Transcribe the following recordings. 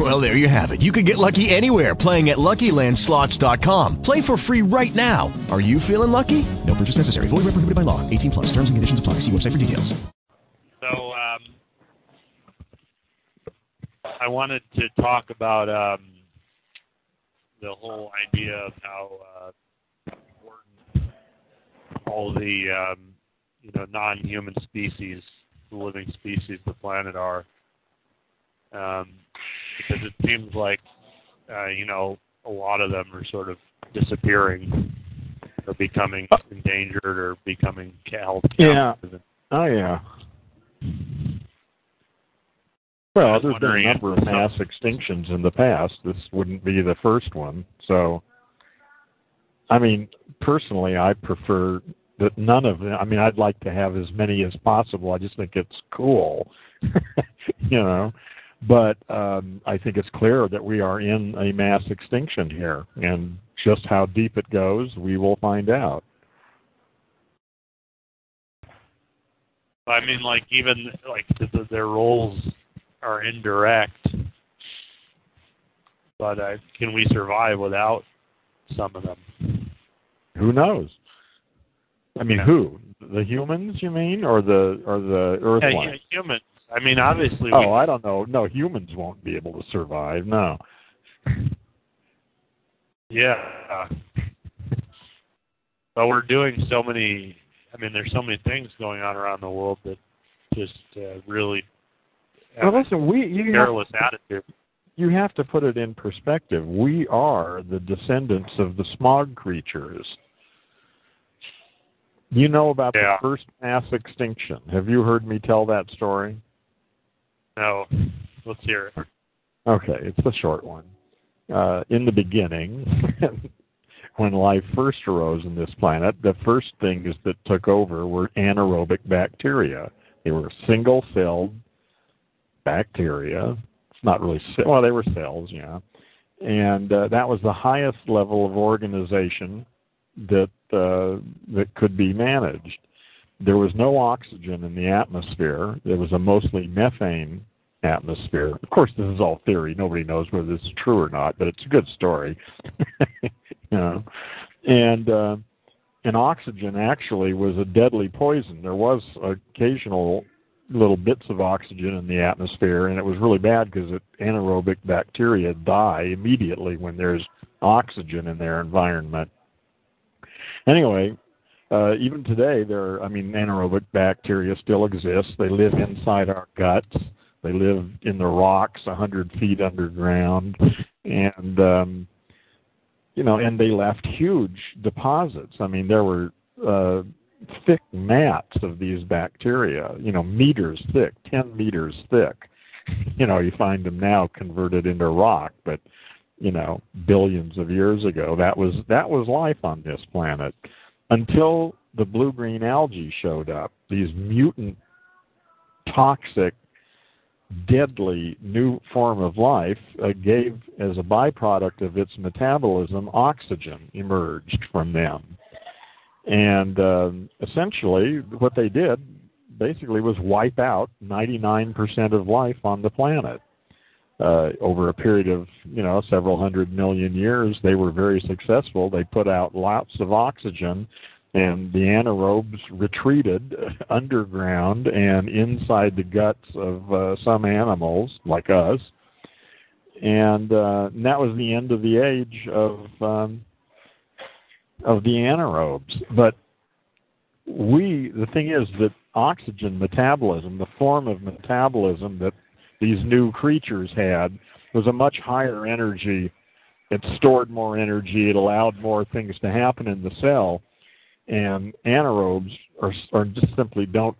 Well, there you have it. You can get lucky anywhere playing at LuckyLandSlots.com. Play for free right now. Are you feeling lucky? No purchase necessary. Void where prohibited by law. 18 plus. Terms and conditions apply. See website for details. So um, I wanted to talk about um, the whole idea of how uh, important all the um, you know non-human species, the living species the planet are, um, because it seems like uh, you know a lot of them are sort of disappearing or becoming endangered or becoming held Yeah. Oh yeah. Well, there's been a number of mass extinctions in the past. This wouldn't be the first one. So, I mean, personally, I prefer that none of them. I mean, I'd like to have as many as possible. I just think it's cool, you know. But um, I think it's clear that we are in a mass extinction here, and just how deep it goes, we will find out. I mean, like even like the, the, their roles are indirect, but uh, can we survive without some of them? Who knows? I mean, Yeah. who? The humans, you mean, or the or the Yeah, yeah, humans. I mean, obviously. Oh, we, I don't know. No, humans won't be able to survive. No. yeah. But we're doing so many. I mean, there's so many things going on around the world that just uh, really Well, listen, we you have, careless attitude. you have to put it in perspective. We are the descendants of the smog creatures. You know about Yeah. the first mass extinction. Have you heard me tell that story? No, let's hear it. Okay, it's a short one. Uh, in the beginning, when life first arose on this planet, the first things that took over were anaerobic bacteria. They were single celled bacteria. It's not really, well, they were cells, yeah. And uh, that was the highest level of organization that uh, that could be managed. There was no oxygen in the atmosphere. There was a mostly methane atmosphere. Of course, this is all theory. Nobody knows whether this is true or not, but it's a good story. you know, and uh, and oxygen actually was a deadly poison. There was occasional little bits of oxygen in the atmosphere, and it was really bad because anaerobic bacteria die immediately when there's oxygen in their environment. Anyway, uh, even today, there. I mean, anaerobic bacteria still exist. They live inside our guts. They live in the rocks a hundred feet underground, and um, you know, and they left huge deposits. I mean, there were uh, thick mats of these bacteria. You know, meters thick, ten meters thick. You know, you find them now converted into rock, but you know, billions of years ago, that was that was life on this planet until the blue green algae showed up. These mutant, toxic, deadly new form of life uh, gave, as a byproduct of its metabolism, oxygen emerged from them. And um, essentially, what they did basically was wipe out 99% of life on the planet. Uh, over a period of you know several hundred million years, they were very successful. They put out lots of oxygen, and the anaerobes retreated underground and inside the guts of uh, some animals like us, and, uh, and that was the end of the age of um, of the anaerobes. But we, the thing is that oxygen metabolism, the form of metabolism that these new creatures had, was a much higher energy. It stored more energy. It allowed more things to happen in the cell. And anaerobes are, are just simply don't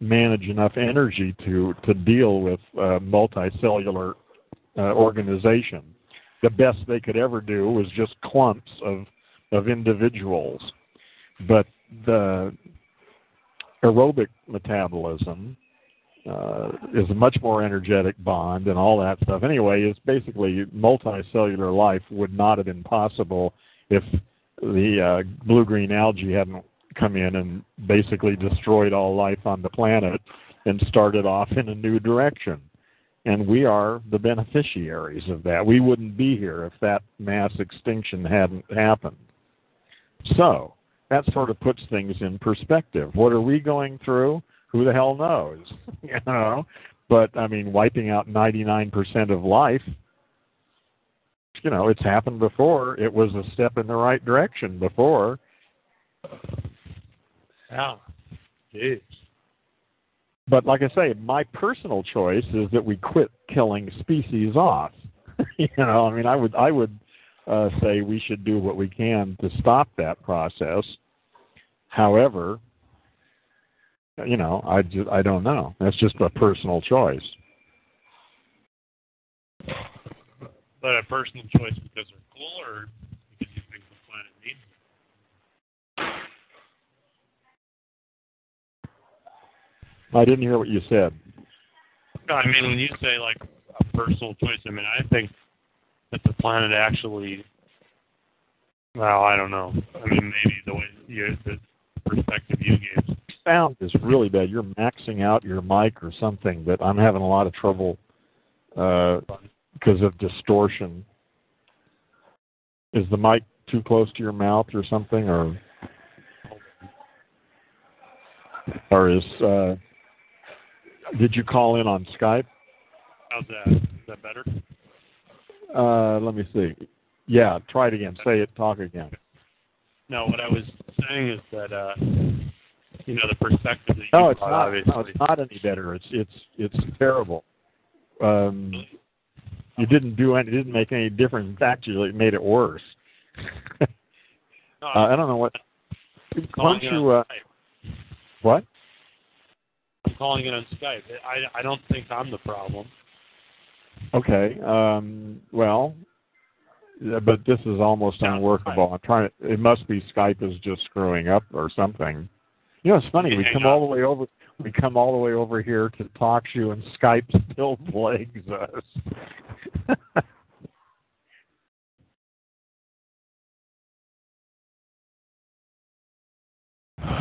manage enough energy to to deal with uh, multicellular uh, organization. The best they could ever do was just clumps of of individuals. But the aerobic metabolism uh, is a much more energetic bond and all that stuff. Anyway, it's basically multicellular life would not have been possible if the uh, blue green algae hadn't come in and basically destroyed all life on the planet and started off in a new direction. And we are the beneficiaries of that. We wouldn't be here if that mass extinction hadn't happened. So, that sort of puts things in perspective. What are we going through? Who the hell knows? you know, but I mean, wiping out 99% of life, you know, it's happened before. It was a step in the right direction before. Yeah. Jeez. But like I say, my personal choice is that we quit killing species off. you know, I mean, I would I would uh, say we should do what we can to stop that process. However, you know, I just I don't know. That's just a personal choice. But a personal choice because they're cool, or because you think the planet needs them? I didn't hear what you said. No, I mean when you say like a personal choice, I mean I think that the planet actually. Well, I don't know. I mean, maybe the way you, the perspective you gave. Sound is really bad. You're maxing out your mic or something, but I'm having a lot of trouble uh, because of distortion. Is the mic too close to your mouth or something, or or is uh, did you call in on Skype? How's that? Is that better? Uh, let me see. Yeah, try it again. Say it. Talk again. No, what I was saying is that uh, you know the perspective that you No, it's brought, not. obviously. No, it's not any better. It's it's it's terrible. Um, you didn't do any. It didn't make any difference. In fact, you made it worse. uh, I don't know what. Why don't you? Uh, what? I'm calling it on Skype. I I don't think I'm the problem. Okay. Um, well, but this is almost Yeah, unworkable. I'm trying to. It must be Skype is just screwing up or something. You know, it's funny. We come all the way over. We come all the way over here to talk to you, and Skype still plagues us.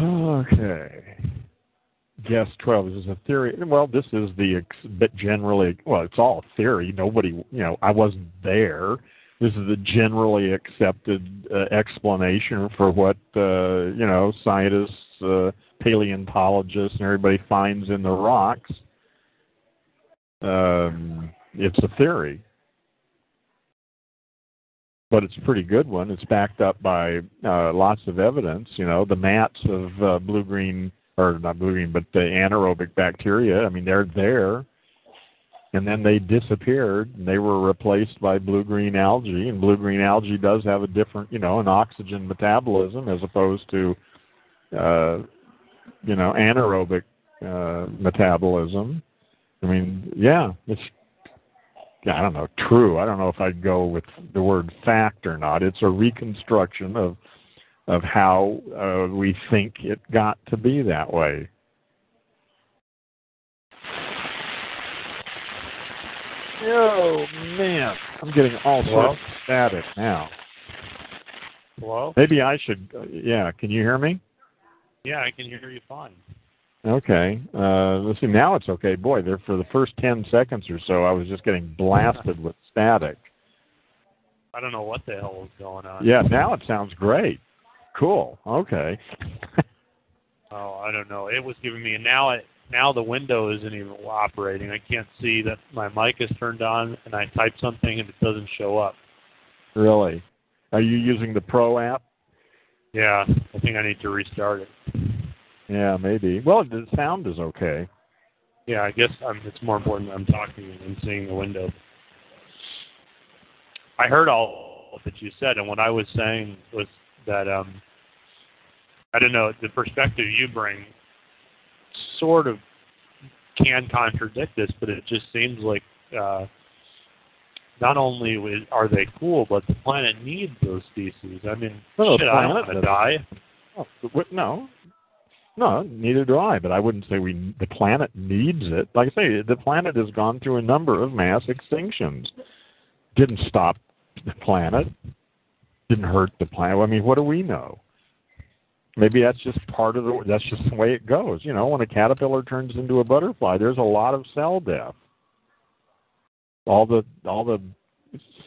okay. Guess twelve this is a theory. Well, this is the ex- but generally. Well, it's all theory. Nobody, you know, I wasn't there. This is the generally accepted uh, explanation for what uh, you know scientists, uh, paleontologists, and everybody finds in the rocks. Um, it's a theory, but it's a pretty good one. It's backed up by uh, lots of evidence. You know, the mats of uh, blue green or not blue green, but the anaerobic bacteria. I mean, they're there, and then they disappeared, and they were replaced by blue green algae. And blue green algae does have a different, you know, an oxygen metabolism as opposed to, uh, you know, anaerobic uh, metabolism. I mean, yeah, it's I don't know, true. I don't know if I'd go with the word fact or not. It's a reconstruction of of how uh, we think it got to be that way. Oh man, I'm getting all Hello? sorts of static now. Hello? Maybe I should. Uh, yeah, can you hear me? Yeah, I can hear you fine. Okay. Uh, let's see. Now it's okay. Boy, there for the first ten seconds or so, I was just getting blasted with static. I don't know what the hell was going on. Yeah. Now it sounds great. Cool. Okay. Oh, I don't know. It was giving me and now. It now the window isn't even operating. I can't see that my mic is turned on, and I type something and it doesn't show up. really? Are you using the Pro app? Yeah, I think I need to restart it. Yeah, maybe. Well, the sound is okay. Yeah, I guess um, it's more important that I'm talking and seeing the window. I heard all that you said, and what I was saying was that um, I don't know the perspective you bring sort of can contradict this, but it just seems like uh, not only are they cool, but the planet needs those species. I mean, Well, shit, I don't want to die. Oh, no. No, neither do I. But I wouldn't say we the planet needs it. Like I say, the planet has gone through a number of mass extinctions. Didn't stop the planet. Didn't hurt the planet. I mean, what do we know? Maybe that's just part of the. That's just the way it goes. You know, when a caterpillar turns into a butterfly, there's a lot of cell death. All the all the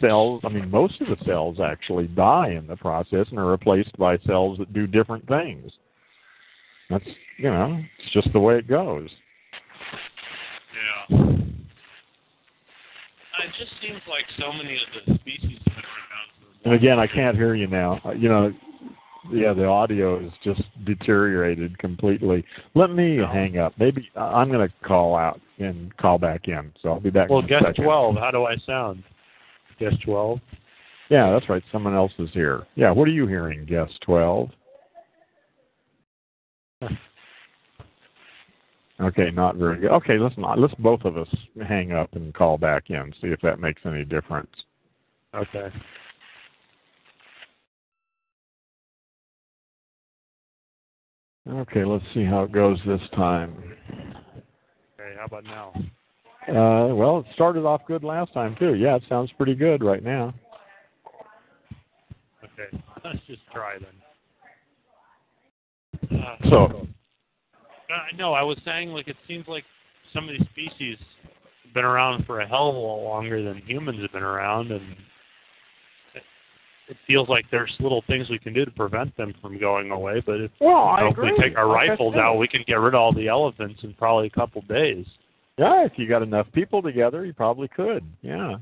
cells. I mean, most of the cells actually die in the process and are replaced by cells that do different things. That's you know, it's just the way it goes. Yeah. It just seems like so many of the species have been around. And again, I can't hear you now. Uh, You know, yeah, the audio is just deteriorated completely. Let me oh. hang up. Maybe I'm going to call out and call back in. So I'll be back. Well, guest second. twelve. How do I sound? Guest twelve. Yeah, that's right. Someone else is here. Yeah, what are you hearing, guest twelve? Okay, not very good. Okay, let's not. Let's both of us hang up and call back in. See if that makes any difference. Okay. Okay, let's see how it goes this time. Okay. How about now? Uh, well, it started off good last time too. Yeah, it sounds pretty good right now. Okay. Let's just try then. Uh, So, Uh, no, I was saying like it seems like some of these species have been around for a hell of a lot longer than humans have been around, and it feels like there's little things we can do to prevent them from going away. But if, well, you know, if we take our Like rifles out, we can get rid of all the elephants in probably a couple days. Yeah, if you got enough people together, you probably could. Yeah.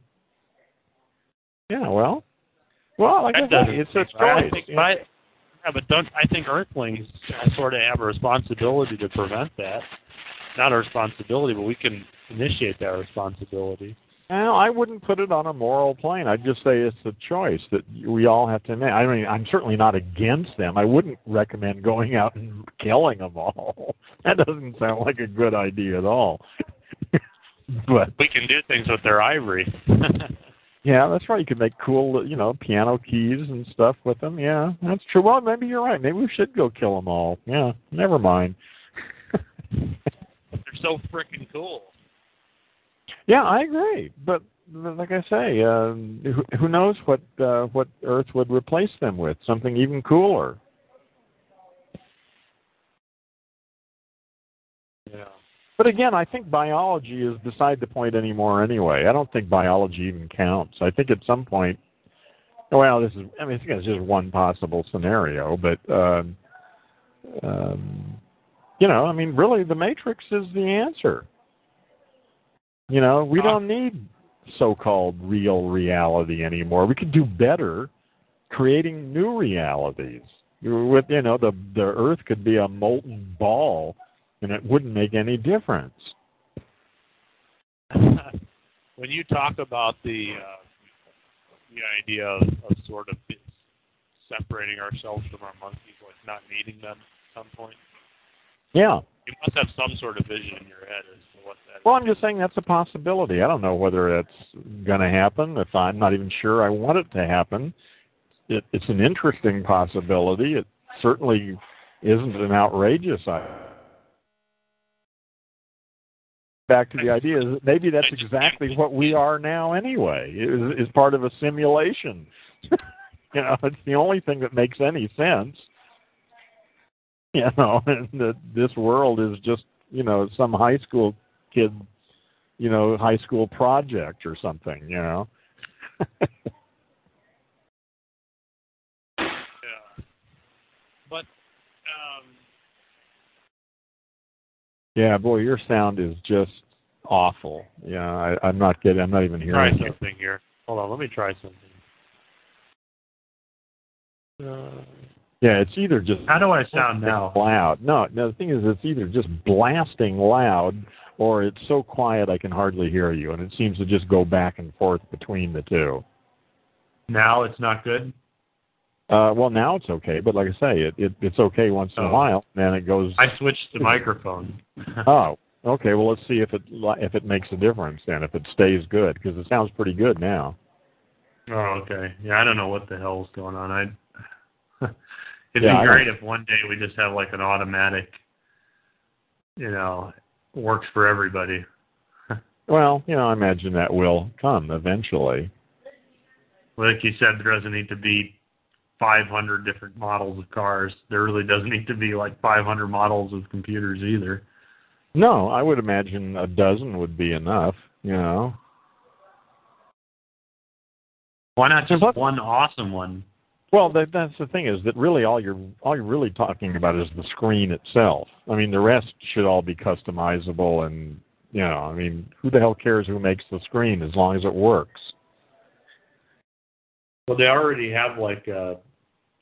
Yeah. Well. Well, like I That said, it's a seem right. I choice. think, but I, yeah, but don't I think Earthlings sort of have a responsibility to prevent that? Not a responsibility, but we can initiate that responsibility. Well, I wouldn't put it on a moral plane. I'd just say it's a choice that we all have to make. I mean, I'm certainly not against them. I wouldn't recommend going out and killing them all. That doesn't sound like a good idea at all. but We can do things with their ivory. yeah, that's right. You could make cool, you know, piano keys and stuff with them. Yeah, that's true. Well, maybe you're right. Maybe we should go kill them all. Yeah, never mind. They're so freaking cool. Yeah, I agree. But like I say, uh, who, who knows what uh, what Earth would replace them with? Something even cooler. Yeah. But again, I think biology is beside the point anymore. Anyway, I don't think biology even counts. I think at some point, well, this is I mean, it's just one possible scenario, but um, um, you know, I mean, really, the Matrix is the answer. You know, we don't need so-called real reality anymore. We could do better creating new realities. With you know, the the Earth could be a molten ball, and it wouldn't make any difference. when you talk about the uh, the idea of, of sort of separating ourselves from our monkeys, like not needing them at some point, Yeah. You must have some sort of vision in your head as to what that Well, is. I'm just saying that's a possibility. I don't know whether it's going to happen. If I'm not even sure I want it to happen, it, it's an interesting possibility. It certainly isn't an outrageous idea. Back to the idea is that maybe that's exactly what we are now anyway. Is part of a simulation. you know, it's the only thing that makes any sense. You know, and that this world is just you know some high school kid, you know, high school project or something. You know. Yeah. But um, Yeah, boy, your sound is just awful. Yeah, I, I'm not getting. I'm not even hearing. you. something here. Hold on, let me try something. Uh, Yeah, it's either just how do I sound now? loud. No, no. The thing is, it's either just blasting loud, or it's so quiet I can hardly hear you, and it seems to just go back and forth between the two. Now it's not good. Uh, well, now it's okay, but like I say, it, it it's okay once in a Oh. while, then it goes. I switched the microphone. Oh, okay. Well, let's see if it if it makes a difference then. If it stays good, because it sounds pretty good now. Oh, okay. Yeah, I don't know what the hell's going on. I it'd Yeah, be great if one day we just have like an automatic you know works for everybody. Well, you know, I imagine that will come eventually. Like you said, there doesn't need to be 500 different models of cars. There really doesn't need to be like 500 models of computers either. No, I would imagine a dozen would be enough. You know. Why not just one awesome one? Well, that, that's the thing is that really all you're all you're really talking about is the screen itself. I mean, the rest should all be customizable, and you know, I mean, who the hell cares who makes the screen as long as it works? Well, they already have like uh,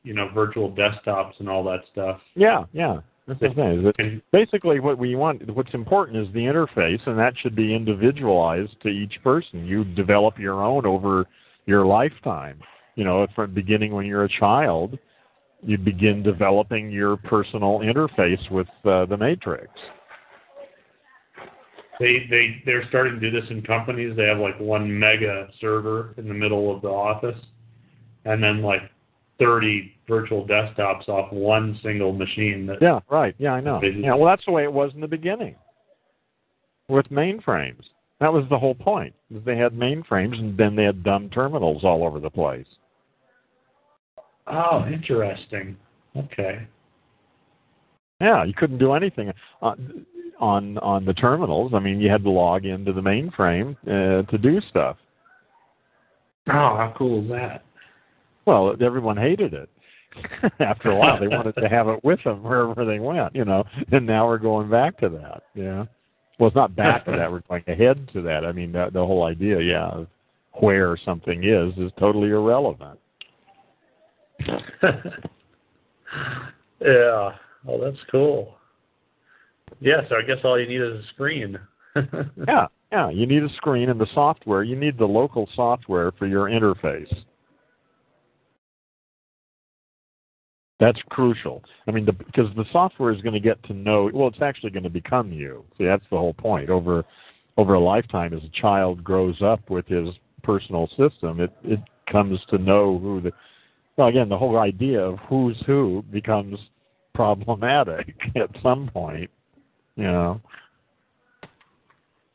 you know virtual desktops and all that stuff. Yeah, yeah. That's the thing. Is that basically what we want, what's important is the interface, and that should be individualized to each person. You develop your own over your lifetime. You know, from beginning when you're a child, you begin developing your personal interface with uh, the matrix. they they they're starting to do this in companies. They have like one mega server in the middle of the office, and then like 30 virtual desktops off one single machine. That Yeah, right. Yeah, I know. Yeah, well, that's the way it was in the beginning with mainframes. That was the whole point. is They had mainframes, and then they had dumb terminals all over the place. Oh, interesting. Okay. Yeah, you couldn't do anything on on on the terminals. I mean, you had to log into the mainframe uh, to do stuff. Oh, how cool is that? Well, everyone hated it. After a while, they wanted to have it with them wherever they went, you know. And now we're going back to that. Yeah. Well, it's not back to that. We're going ahead to that. I mean, the, the whole idea, yeah, of where something is is totally irrelevant. yeah. Oh, that's cool. Yeah, so I guess all you need is a screen. Yeah, yeah. You need a screen and the software. You need the local software for your interface. That's crucial. I mean, the, because the software is going to get to know. Well, it's actually going to become you. See, that's the whole point. Over over a lifetime, as a child grows up with his personal system, it it comes to know who the. Well, again, the whole idea of who's who becomes problematic at some point. You know.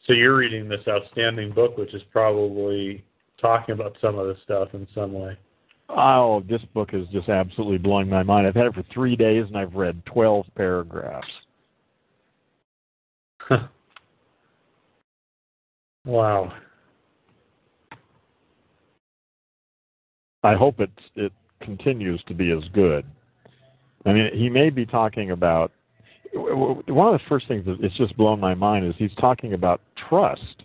So you're reading this outstanding book, which is probably talking about some of this stuff in some way. Oh, this book is just absolutely blowing my mind. I've had it for three days and I've read 12 paragraphs. wow. I hope it's, it continues to be as good. I mean, he may be talking about one of the first things that's just blown my mind is he's talking about trust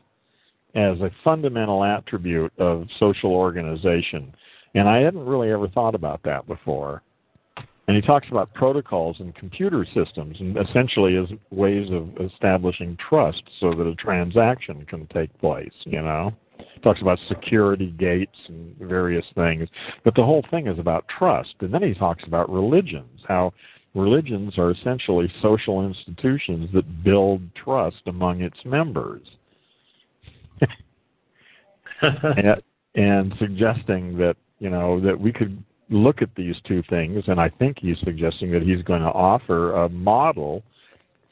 as a fundamental attribute of social organization. And I hadn't really ever thought about that before. And he talks about protocols and computer systems and essentially as ways of establishing trust so that a transaction can take place, you know. Talks about security gates and various things. But the whole thing is about trust. And then he talks about religions, how religions are essentially social institutions that build trust among its members. and, and suggesting that you know that we could look at these two things, and I think he's suggesting that he's going to offer a model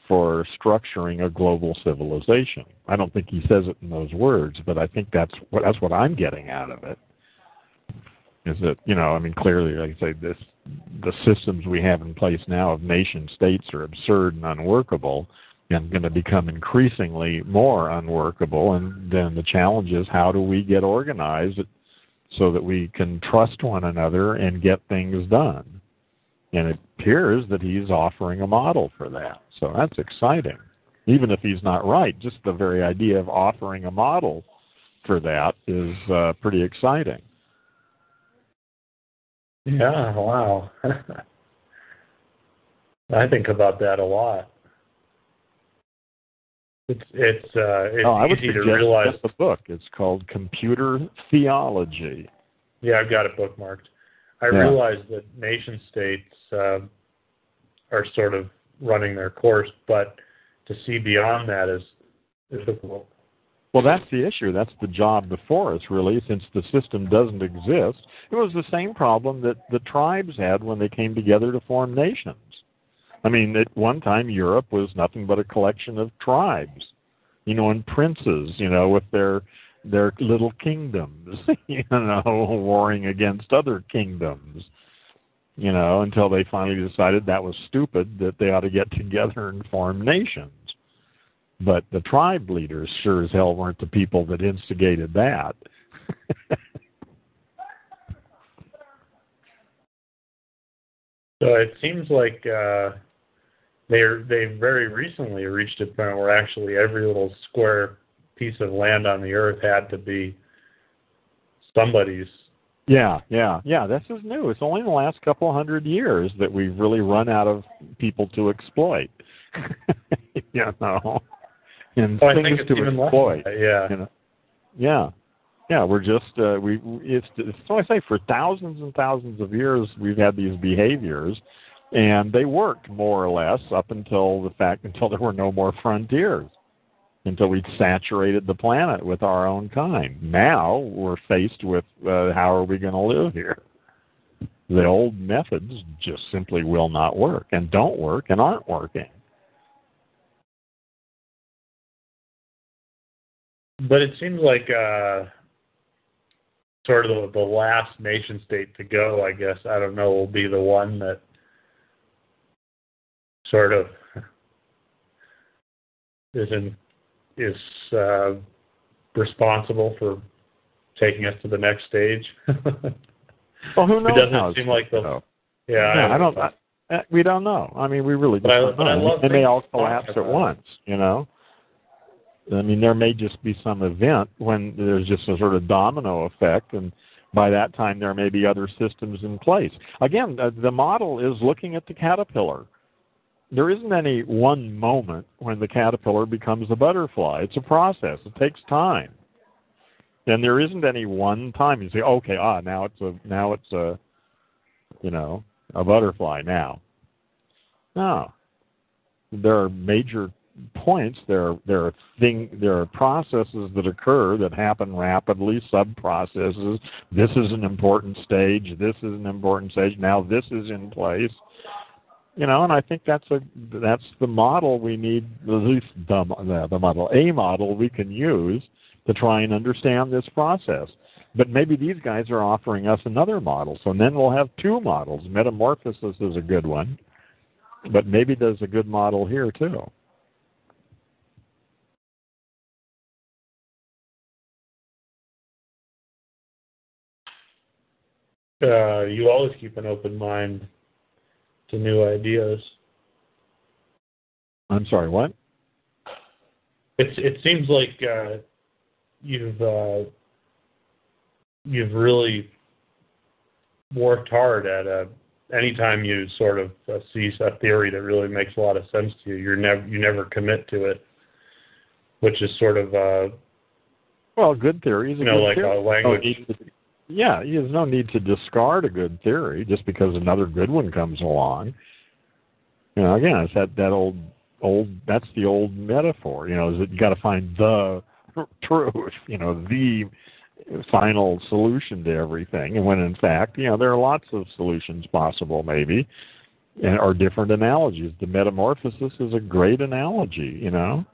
for structuring a global civilization. I don't think he says it in those words, but I think that's what that's what I'm getting out of it. Is that you know I mean clearly like I say this the systems we have in place now of nation states are absurd and unworkable and going to become increasingly more unworkable and then the challenge is how do we get organized so that we can trust one another and get things done and it appears that he's offering a model for that so that's exciting even if he's not right just the very idea of offering a model for that is uh, pretty exciting Yeah, wow. I think about that a lot. It's it's uh it's oh, I would easy to realize the book. It's called Computer Theology. Yeah, I've got it bookmarked. I Yeah. realize that nation states uh, are sort of running their course, but to see beyond that is difficult. Well, that's the issue. That's the job before us, really, since the system doesn't exist. It was the same problem that the tribes had when they came together to form nations. I mean, at one time Europe was nothing but a collection of tribes, you know, and princes, you know, with their their little kingdoms, you know, warring against other kingdoms, you know, until they finally decided that was stupid that they ought to get together and form nations. But the tribe leaders sure as hell weren't the people that instigated that. So it seems like uh, they're they very recently reached a point where actually every little square piece of land on the earth had to be somebody's. Yeah, yeah, yeah. This is new. It's only in the last couple hundred years that we've really run out of people to exploit. you know, and I things to exploit. that, yeah. You know? Yeah. Yeah, we're just uh, we it's, it's so I say for thousands and thousands of years we've had these behaviors and they worked more or less up until the fact until there were no more frontiers until we saturated the planet with our own kind. Now we're faced with uh, how are we going to live here? The old methods just simply will not work and don't work and aren't working. But it seems like uh, sort of the, the last nation state to go, I guess, I don't know, will be the one that sort of is in, is uh, responsible for taking us to the next stage. Well, who knows? It doesn't how seem like going the- to yeah, Yeah, I don't. I, uh, we don't know. I mean, we really But don't I know. love they may all collapse at once. You know. I mean, there may just be some event when there's just a sort of domino effect, and by that time there may be other systems in place. Again, the, the model is looking at the caterpillar. There isn't any one moment when the caterpillar becomes a butterfly. It's a process. It takes time. And there isn't any one time you say, okay, ah, now it's a now it's a you know, a butterfly now. No. There are major points, there are there are thing there are processes that occur that happen rapidly, sub processes. This is an important stage, this is an important stage, now this is in place. You know, and I think that's a that's the model we need at least the the, model a model we can use to try and understand this process. But maybe these guys are offering us another model. So then we'll have two models. Metamorphosis is a good one, but maybe there's a good model here too. uh, you always keep an open mind to new ideas. I'm sorry, what? It's it seems like uh, you've uh, you've really worked hard at a anytime you sort of uh, see a theory that really makes a lot of sense to you, you're never you never commit to it, which is sort of uh, Well, good theory is you know good like theory. a language. To- yeah, there's no need to discard a good theory just because another good one comes along. You know, again, it's that that old old that's the old metaphor. You know, is that you got to find the truth. You know, the final solution to everything. And when in fact, you know, there are lots of solutions possible, maybe, and or different analogies. The metamorphosis is a great analogy. You know,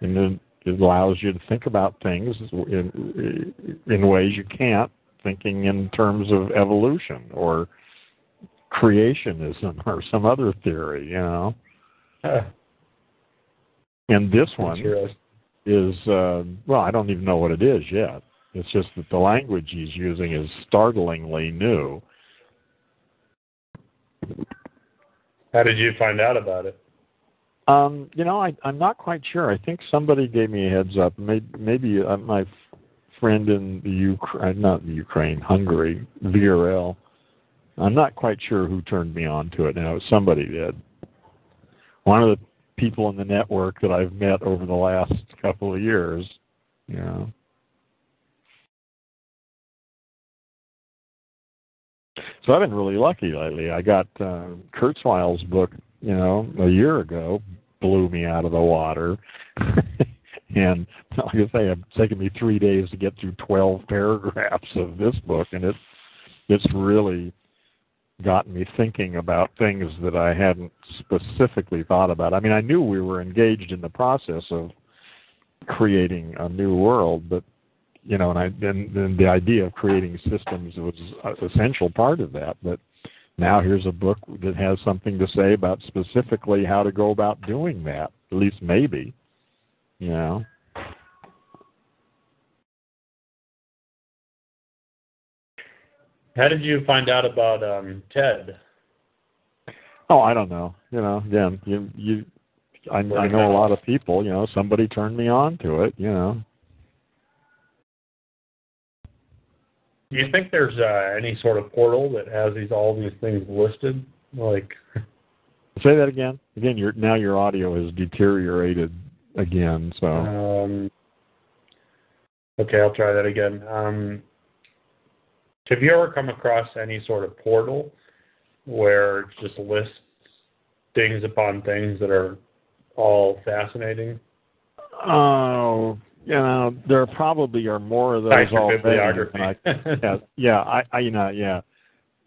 and then it allows you to think about things in in ways you can't thinking in terms of evolution or creationism or some other theory you know? And this one is uh, well i don't even know what it is yet. It's just that the language he's using is startlingly new. How did you find out about it? Um, you know, I, I'm not quite sure. I think somebody gave me a heads up. Maybe, maybe uh, my friend in the Ukraine, not the Ukraine, Hungary, VRL. I'm not quite sure who turned me on to it. Now, somebody did. One of the people in the network that I've met over the last couple of years. You know. So I've been really lucky lately. I got uh, Kurzweil's book, you know, a year ago, blew me out of the water. and like I say, it's taken me three days to get through 12 paragraphs of this book, and it's it's really gotten me thinking about things that I hadn't specifically thought about. I mean, I knew we were engaged in the process of creating a new world, but you know, and I and, and the idea of creating systems was an essential part of that. But now here's a book that has something to say about specifically how to go about doing that. At least maybe, you know. How did you find out about um, TED? Oh, I don't know. You know, again, you you, I, I know a lot of people. You know, somebody turned me on to it. You know. Do you think there's uh, any sort of portal that has these all these things listed? Like, say that again. Again, your now your audio has deteriorated again. So. Um, okay, I'll try that again. Um, have you ever come across any sort of portal where it just lists things upon things that are all fascinating? Oh, you know, there probably are more of those already. I, yeah, yeah, I, I, you know, yeah,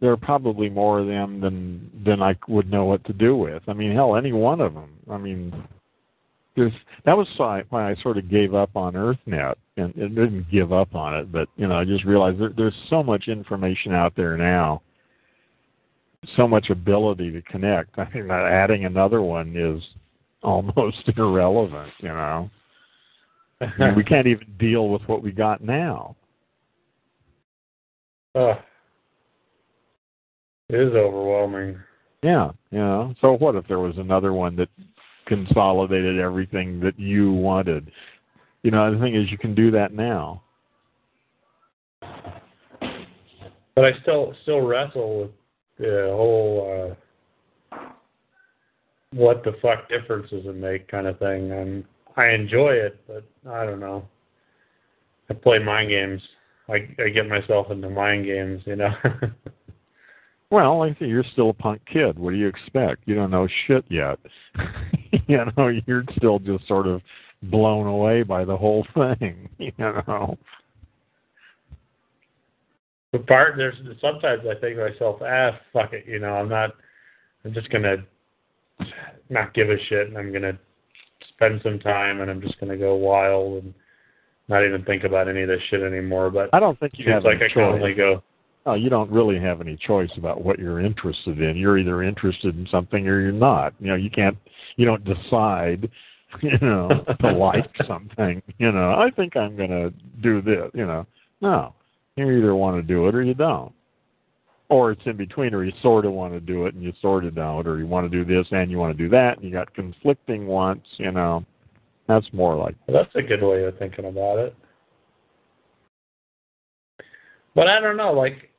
there are probably more of them than than I would know what to do with. I mean, hell, any one of them. I mean, there's that was why I sort of gave up on EarthNet, and it didn't give up on it, but you know I just realized there, there's so much information out there now, so much ability to connect. I mean, adding another one is almost irrelevant. You know, we can't even deal with what we got now. Uh, it is overwhelming. Yeah, you know. So what if there was another one that consolidated everything that you wanted. You know, the thing is, you can do that now. But I still still wrestle with the whole uh, what the fuck difference does it make kind of thing. And I enjoy it, but I don't know. I play mind games. I I get myself into mind games, you know. Well, like you're still a punk kid. What do you expect? You don't know shit yet. you know, you're still just sort of blown away by the whole thing. You know. The part there's sometimes I think to myself, ah, fuck it. You know, I'm not. I'm just gonna not give a shit, and I'm gonna spend some time, and I'm just gonna go wild and not even think about any of this shit anymore. But I don't think you have like I can only go oh, you don't really have any choice about what you're interested in. You're either interested in something or you're not. You know, you can't, you don't decide, you know, to like something. You know, I think I'm going to do this. You know, no, you either want to do it or you don't. Or it's in between, or you sort of want to do it and you sort of don't, or you want to do this and you want to do that, and you got conflicting wants. You know, that's more like. That's a good way of thinking about it. But I don't know, like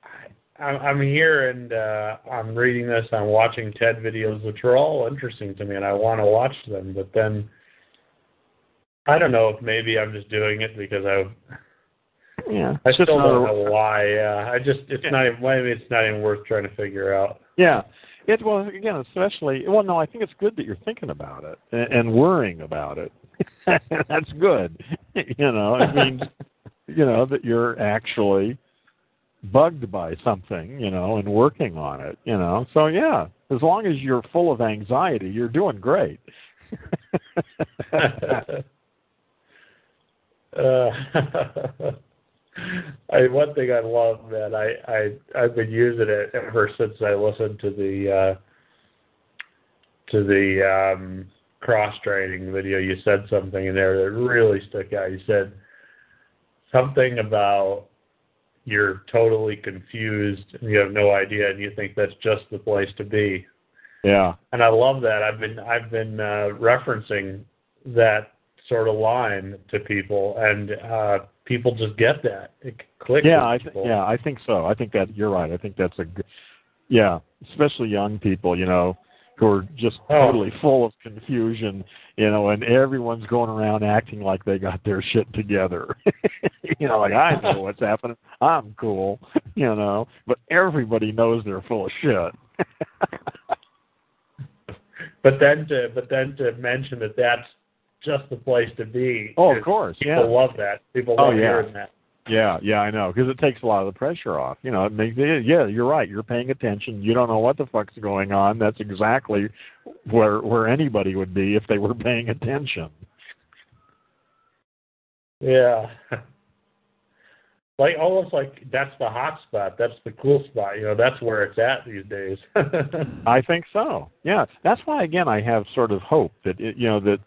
I'm here and uh, I'm reading this. I'm watching TED videos, which are all interesting to me, and I want to watch them. But then I don't know if maybe I'm just doing it because I. Yeah, I still don't know why. Yeah, I just it's yeah. not even maybe it's not even worth trying to figure out. Yeah, it well again especially well no I think it's good that you're thinking about it and, and worrying about it. That's good. you know it means you know that you're actually bugged by something, you know, and working on it, you know. So yeah, as long as you're full of anxiety, you're doing great. uh, I one thing I love, man. I I I've been using it ever since I listened to the uh, to the um, cross training video. You said something in there that really stuck out. You said something about you're totally confused and you have no idea and you think that's just the place to be. Yeah. And I love that. I've been I've been uh, referencing that sort of line to people and uh people just get that. It clicks. Yeah, I th- yeah, I think so. I think that you're right. I think that's a good yeah, especially young people, you know, who are just oh. totally full of confusion, you know, and everyone's going around acting like they got their shit together. you know, like I know what's happening. I'm cool, you know, but everybody knows they're full of shit. but then to but then to mention that that's just the place to be. Oh, of course, people yeah. love that. People oh, love oh, yeah. hearing that. Yeah, yeah, I know, because it takes a lot of the pressure off. You know, it makes yeah, you're right. You're paying attention. You don't know what the fuck's going on. That's exactly where where anybody would be if they were paying attention. Yeah. Like almost like that's the hot spot. That's the cool spot. You know, that's where it's at these days. I think so. Yeah, that's why again I have sort of hope that it, you know that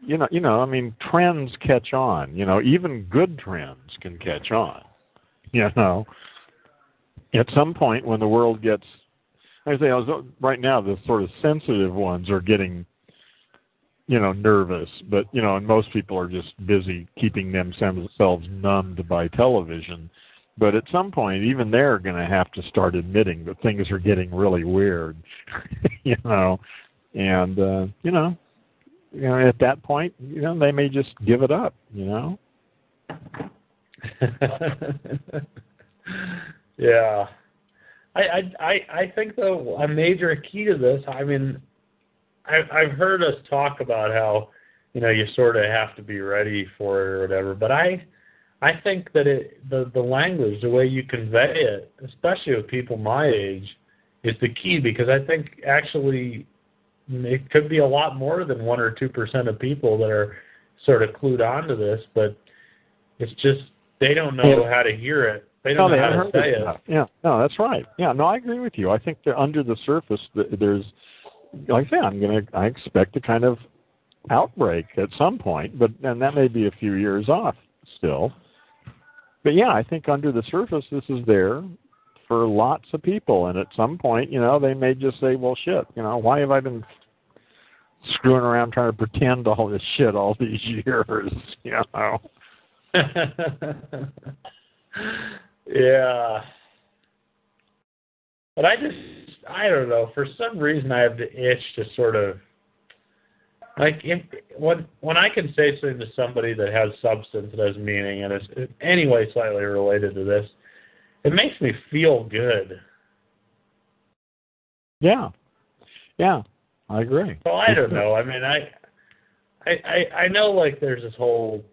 you know you know I mean trends catch on. You know, even good trends can catch on. You know, at some point when the world gets, I say, I was, right now the sort of sensitive ones are getting you know nervous but you know and most people are just busy keeping themselves numbed by television but at some point even they're going to have to start admitting that things are getting really weird you know and uh you know you know at that point you know they may just give it up you know? Yeah. I, I i i think though a major key to this i mean I've I've heard us talk about how you know you sort of have to be ready for it or whatever, but I I think that it the the language, the way you convey it, especially with people my age, is the key because I think actually it could be a lot more than one or two percent of people that are sort of clued onto this, but it's just they don't know how to hear it. They don't no, know they how to say it. Enough. Yeah, no, that's right. Yeah, no, I agree with you. I think that under the surface, there's like I say, I'm gonna I expect a kind of outbreak at some point, but and that may be a few years off still. But yeah, I think under the surface this is there for lots of people and at some point, you know, they may just say, Well shit, you know, why have I been screwing around trying to pretend all this shit all these years, you know. yeah. But I just I don't know. For some reason, I have the itch to sort of like if, when when I can say something to somebody that has substance that has meaning and is in any way slightly related to this, it makes me feel good. Yeah, yeah, I agree. Well, I don't know. I mean, I, I, I, I know like there's this whole.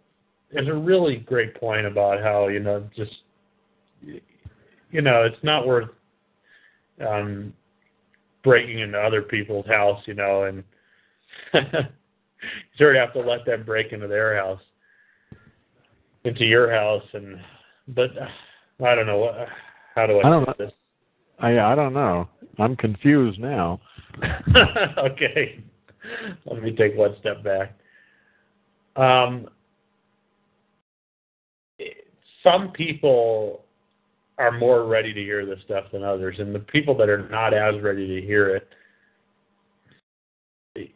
There's a really great point about how you know just, you know, it's not worth um breaking into other people's house, you know, and you sort of have to let them break into their house, into your house, and but uh, I don't know what. How do I, I don't know. this? I I don't know. I'm confused now. okay, let me take one step back. Um, some people are more ready to hear this stuff than others, and the people that are not as ready to hear it,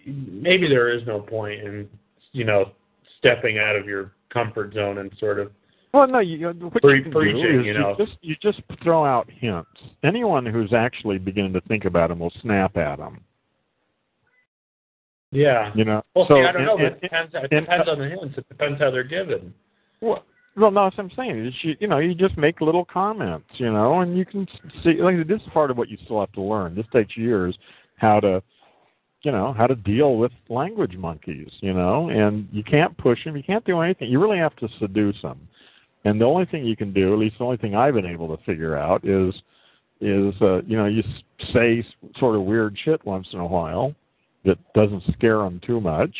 maybe there is no point in you know stepping out of your comfort zone and sort of well, no, you, what pre- you can preaching, do is you know. just you just throw out hints. Anyone who's actually beginning to think about them will snap at them. Yeah. You know. Well, so, see, I don't know. and, it depends. It and- depends uh, on the hints. It depends how they're given. Well, well, no, that's what I'm saying. Is you, you know, you just make little comments, you know, and you can see. Like this is part of what you still have to learn. This takes years how to, you know, how to deal with language monkeys, you know, and you can't push them. You can't do anything. You really have to seduce them. And the only thing you can do, at least the only thing I've been able to figure out, is is uh, you know you say sort of weird shit once in a while that doesn't scare them too much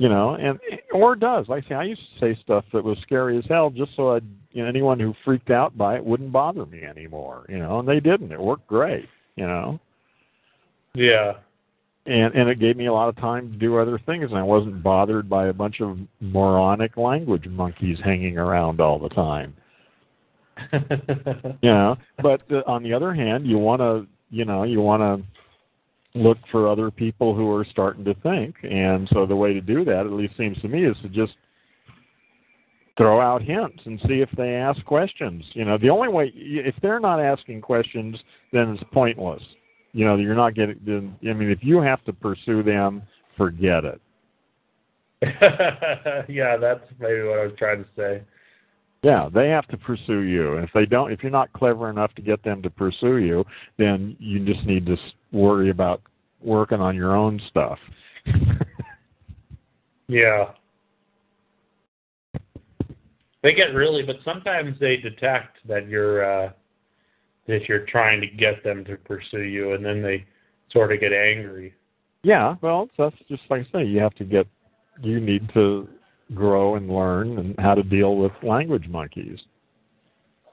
you know, and or does. Like I say, I used to say stuff that was scary as hell, just so I'd, you know, anyone who freaked out by it wouldn't bother me anymore. You know, and they didn't. It worked great. You know, Yeah. And and it gave me a lot of time to do other things, and I wasn't bothered by a bunch of moronic language monkeys hanging around all the time. You know, but uh, on the other hand, you want to, you know, you want to look for other people who are starting to think. And so the way to do that, at least seems to me, is to just throw out hints and see if they ask questions. You know, the only way if they're not asking questions, then it's pointless. You know, you're not getting. I mean, if you have to pursue them, forget it. yeah, that's maybe what I was trying to say. Yeah, they have to pursue you. And if they don't, if you're not clever enough to get them to pursue you, then you just need to s- worry about working on your own stuff. Yeah. They get really, but sometimes they detect that you're uh, that you're trying to get them to pursue you, and then they sort of get angry. Yeah, well, that's just like I say. You have to get. You need to grow and learn and how to deal with language monkeys.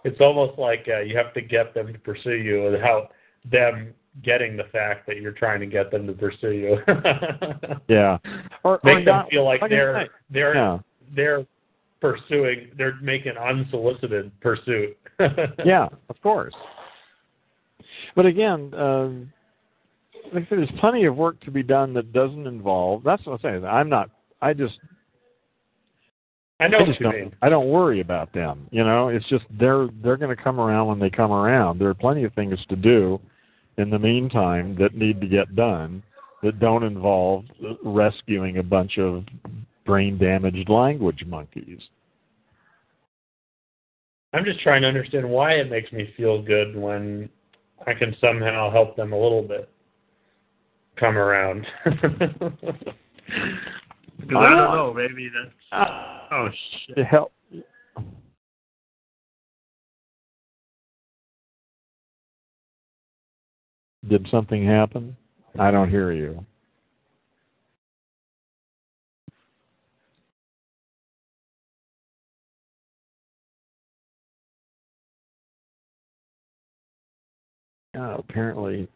It's almost like uh, you have to get them to pursue you, and how them getting the fact that you're trying to get them to pursue you. yeah, or make or them not, feel like like they're say, they're yeah. they're pursuing. They're making unsolicited pursuit. yeah, of course. But again, um, like I said, there's plenty of work to be done that doesn't involve. That's what I'm saying. I'm not. I just. I know I what you don't. mean. I don't worry about them. You know, it's just they're they're going to come around when they come around. There are plenty of things to do in the meantime that need to get done that don't involve rescuing a bunch of brain damaged language monkeys. I'm just trying to understand why it makes me feel good when I can somehow help them a little bit come around. Because I don't know, maybe that's ah. oh shit. To help. Did something happen? I don't hear you. Oh, apparently.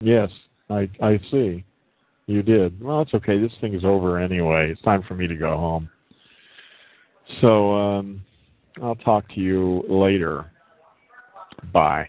Yes, I I see. You did. Well, it's okay. This thing is over anyway. It's time for me to go home. So um, I'll talk to you later. Bye.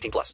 18 plus.